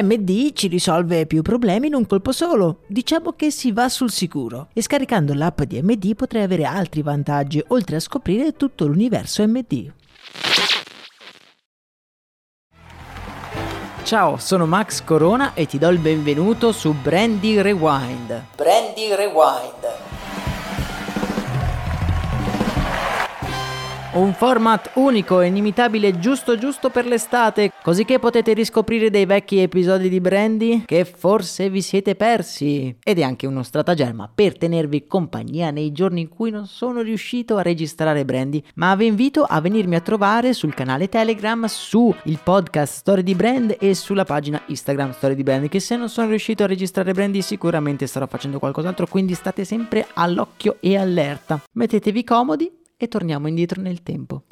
MD ci risolve più problemi in un colpo solo. Diciamo che si va sul sicuro. E scaricando l'app di MD potrai avere altri vantaggi, oltre a scoprire tutto l'universo MD. Ciao, sono Max Corona e ti do il benvenuto su Brandy Rewind. Brandy Rewind Un format unico e inimitabile giusto giusto per l'estate, così che potete riscoprire dei vecchi episodi di Brandy che forse vi siete persi. Ed è anche uno stratagemma per tenervi compagnia nei giorni in cui non sono riuscito a registrare Brandy, ma vi invito a venirmi a trovare sul canale Telegram, su il podcast Story di Brand e sulla pagina Instagram Story di Brand, che se non sono riuscito a registrare Brandy sicuramente starò facendo qualcos'altro, quindi state sempre all'occhio e allerta. Mettetevi comodi e torniamo indietro nel tempo.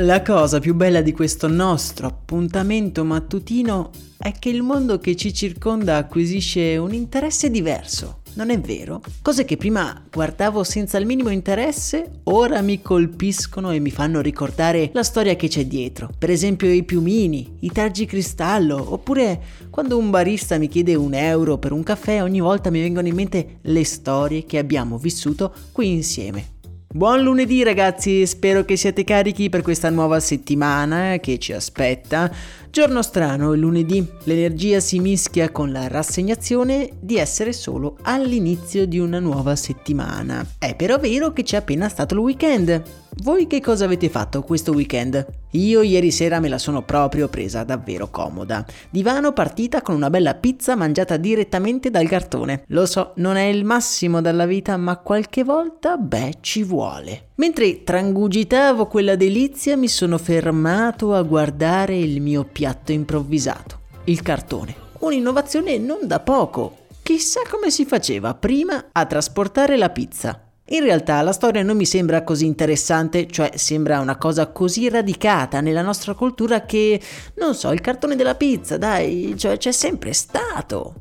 La cosa più bella di questo nostro appuntamento mattutino è che il mondo che ci circonda acquisisce un interesse diverso non è vero? Cose che prima guardavo senza il minimo interesse, ora mi colpiscono e mi fanno ricordare la storia che c'è dietro. Per esempio i piumini, i targi cristallo, oppure quando un barista mi chiede un euro per un caffè, ogni volta mi vengono in mente le storie che abbiamo vissuto qui insieme. Buon lunedì ragazzi, spero che siate carichi per questa nuova settimana che ci aspetta. Giorno strano, il lunedì, l'energia si mischia con la rassegnazione di essere solo all'inizio di una nuova settimana. È però vero che c'è appena stato il weekend. Voi che cosa avete fatto questo weekend? Io ieri sera me la sono proprio presa davvero comoda. Divano partita con una bella pizza mangiata direttamente dal cartone. Lo so, non è il massimo dalla vita, ma qualche volta, beh, ci vuole. Mentre trangugitavo quella delizia, mi sono fermato a guardare il mio piatto improvvisato, il cartone. Un'innovazione non da poco. Chissà come si faceva prima a trasportare la pizza in realtà la storia non mi sembra così interessante, cioè sembra una cosa così radicata nella nostra cultura che, non so, il cartone della pizza, dai, cioè c'è sempre stato.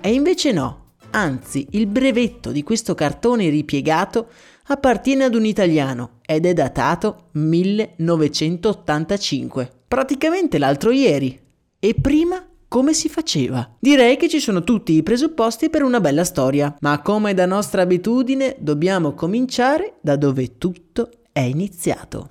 E invece no, anzi il brevetto di questo cartone ripiegato appartiene ad un italiano ed è datato 1985, praticamente l'altro ieri. E prima come si faceva? Direi che ci sono tutti i presupposti per una bella storia, ma come da nostra abitudine dobbiamo cominciare da dove tutto è iniziato.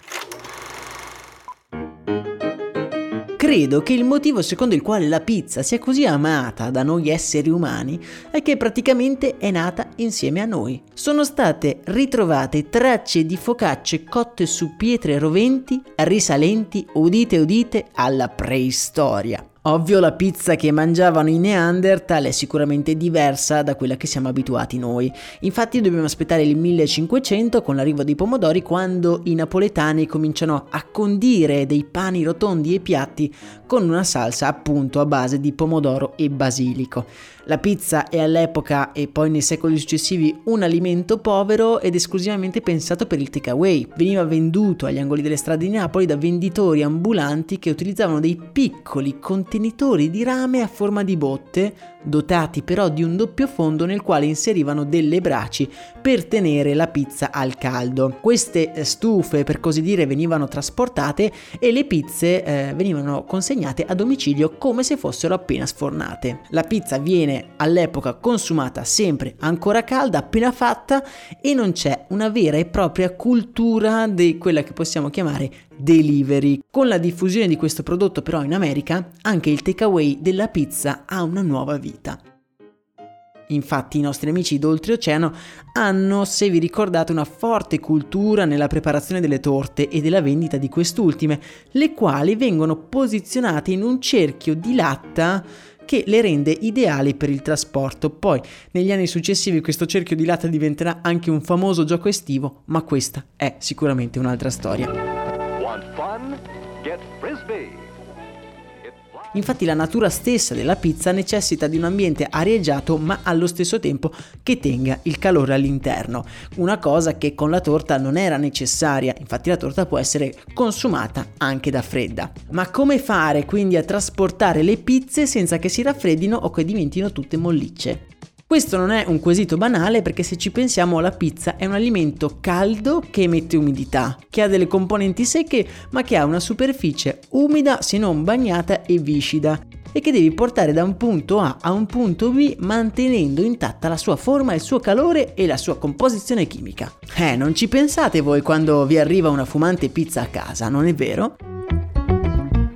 Credo che il motivo secondo il quale la pizza sia così amata da noi esseri umani è che praticamente è nata insieme a noi. Sono state ritrovate tracce di focacce cotte su pietre roventi risalenti, udite udite, alla preistoria. Ovvio la pizza che mangiavano i Neanderthal è sicuramente diversa da quella che siamo abituati noi. Infatti dobbiamo aspettare il 1500 con l'arrivo dei pomodori quando i napoletani cominciano a condire dei pani rotondi e piatti con una salsa appunto a base di pomodoro e basilico. La pizza è all'epoca e poi nei secoli successivi un alimento povero ed esclusivamente pensato per il takeaway. Veniva venduto agli angoli delle strade di Napoli da venditori ambulanti che utilizzavano dei piccoli contenitori di rame a forma di botte dotati però di un doppio fondo nel quale inserivano delle braci per tenere la pizza al caldo. Queste eh, stufe, per così dire, venivano trasportate e le pizze eh, venivano consegnate a domicilio come se fossero appena sfornate. La pizza viene all'epoca consumata sempre ancora calda, appena fatta e non c'è una vera e propria cultura di quella che possiamo chiamare delivery. Con la diffusione di questo prodotto però in America, anche il takeaway della pizza ha una nuova vita. Infatti i nostri amici d'oltreoceano hanno, se vi ricordate, una forte cultura nella preparazione delle torte e della vendita di quest'ultime, le quali vengono posizionate in un cerchio di latta che le rende ideali per il trasporto. Poi negli anni successivi questo cerchio di latte diventerà anche un famoso gioco estivo, ma questa è sicuramente un'altra storia. Infatti la natura stessa della pizza necessita di un ambiente arieggiato ma allo stesso tempo che tenga il calore all'interno, una cosa che con la torta non era necessaria, infatti la torta può essere consumata anche da fredda. Ma come fare quindi a trasportare le pizze senza che si raffreddino o che diventino tutte mollicce? Questo non è un quesito banale perché se ci pensiamo la pizza è un alimento caldo che emette umidità, che ha delle componenti secche ma che ha una superficie umida se non bagnata e viscida e che devi portare da un punto A a un punto B mantenendo intatta la sua forma, il suo calore e la sua composizione chimica. Eh, non ci pensate voi quando vi arriva una fumante pizza a casa, non è vero?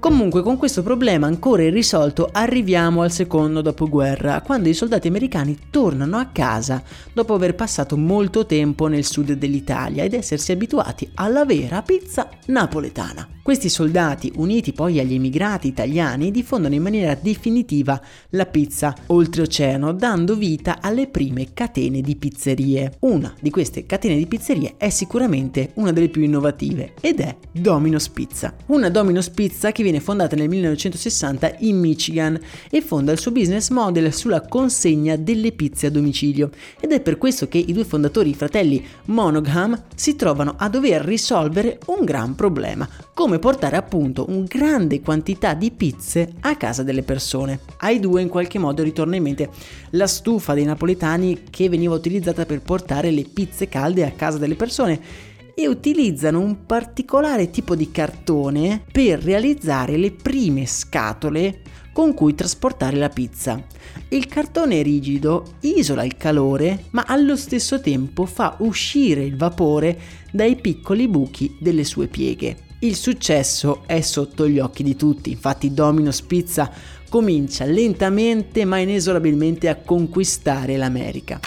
Comunque con questo problema ancora irrisolto arriviamo al secondo dopoguerra, quando i soldati americani tornano a casa dopo aver passato molto tempo nel sud dell'Italia ed essersi abituati alla vera pizza napoletana. Questi soldati, uniti poi agli emigrati italiani, diffondono in maniera definitiva la pizza oltreoceano, dando vita alle prime catene di pizzerie. Una di queste catene di pizzerie è sicuramente una delle più innovative ed è Domino's Pizza. Una Domino's Pizza che viene fondata nel 1960 in Michigan e fonda il suo business model sulla consegna delle pizze a domicilio. Ed è per questo che i due fondatori, i fratelli Monogam, si trovano a dover risolvere un gran problema, come portare appunto un grande quantità di pizze a casa delle persone. Ai due in qualche modo ritorna in mente la stufa dei napoletani che veniva utilizzata per portare le pizze calde a casa delle persone e utilizzano un particolare tipo di cartone per realizzare le prime scatole con cui trasportare la pizza. Il cartone rigido isola il calore, ma allo stesso tempo fa uscire il vapore dai piccoli buchi delle sue pieghe. Il successo è sotto gli occhi di tutti, infatti Domino's Pizza comincia lentamente ma inesorabilmente a conquistare l'America.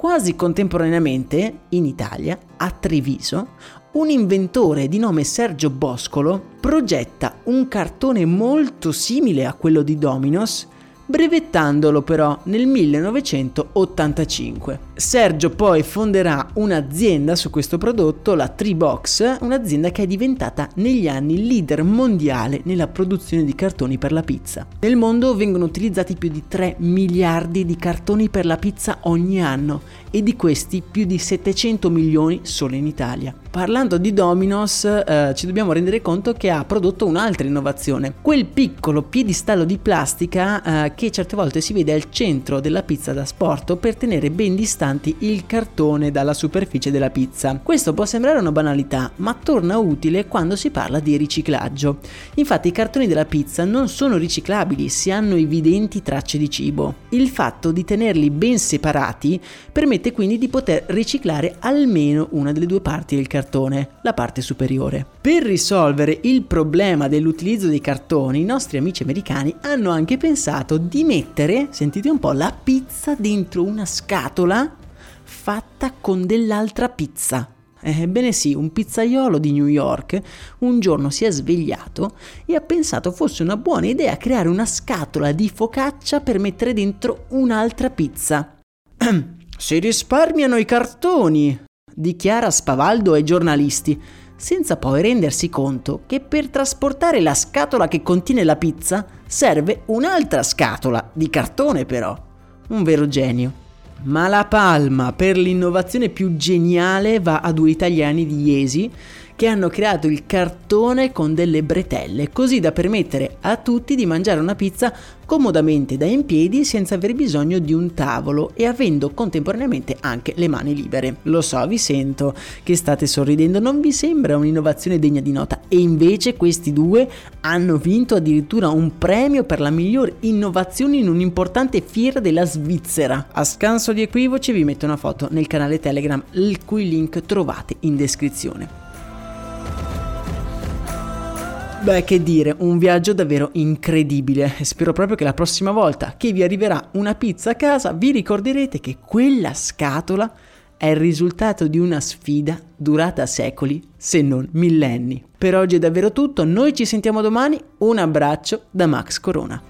Quasi contemporaneamente, in Italia, a Treviso, un inventore di nome Sergio Boscolo progetta un cartone molto simile a quello di Dominos brevettandolo però nel 1985. Sergio poi fonderà un'azienda su questo prodotto, la Treebox, un'azienda che è diventata negli anni leader mondiale nella produzione di cartoni per la pizza. Nel mondo vengono utilizzati più di 3 miliardi di cartoni per la pizza ogni anno e di questi più di 700 milioni solo in Italia. Parlando di Domino's eh, ci dobbiamo rendere conto che ha prodotto un'altra innovazione, quel piccolo piedistallo di plastica eh, che certe volte si vede al centro della pizza da sport per tenere ben distanti il cartone dalla superficie della pizza. Questo può sembrare una banalità, ma torna utile quando si parla di riciclaggio. Infatti i cartoni della pizza non sono riciclabili se hanno evidenti tracce di cibo. Il fatto di tenerli ben separati permette quindi di poter riciclare almeno una delle due parti del cartone cartone, la parte superiore. Per risolvere il problema dell'utilizzo dei cartoni, i nostri amici americani hanno anche pensato di mettere, sentite un po', la pizza dentro una scatola fatta con dell'altra pizza. Ebbene sì, un pizzaiolo di New York un giorno si è svegliato e ha pensato fosse una buona idea creare una scatola di focaccia per mettere dentro un'altra pizza. si risparmiano i cartoni, dichiara spavaldo ai giornalisti, senza poi rendersi conto che per trasportare la scatola che contiene la pizza serve un'altra scatola, di cartone però. Un vero genio. Ma la palma per l'innovazione più geniale va a due italiani di Iesi che hanno creato il cartone con delle bretelle, così da permettere a tutti di mangiare una pizza comodamente da in piedi senza aver bisogno di un tavolo e avendo contemporaneamente anche le mani libere. Lo so, vi sento che state sorridendo, non vi sembra un'innovazione degna di nota? E invece questi due hanno vinto addirittura un premio per la miglior innovazione in un'importante fiera della Svizzera. A scanso di equivoci vi metto una foto nel canale Telegram, il cui link trovate in descrizione. Beh, che dire, un viaggio davvero incredibile spero proprio che la prossima volta che vi arriverà una pizza a casa vi ricorderete che quella scatola è il risultato di una sfida durata secoli, se non millenni. Per oggi è davvero tutto, noi ci sentiamo domani, un abbraccio da Max Corona.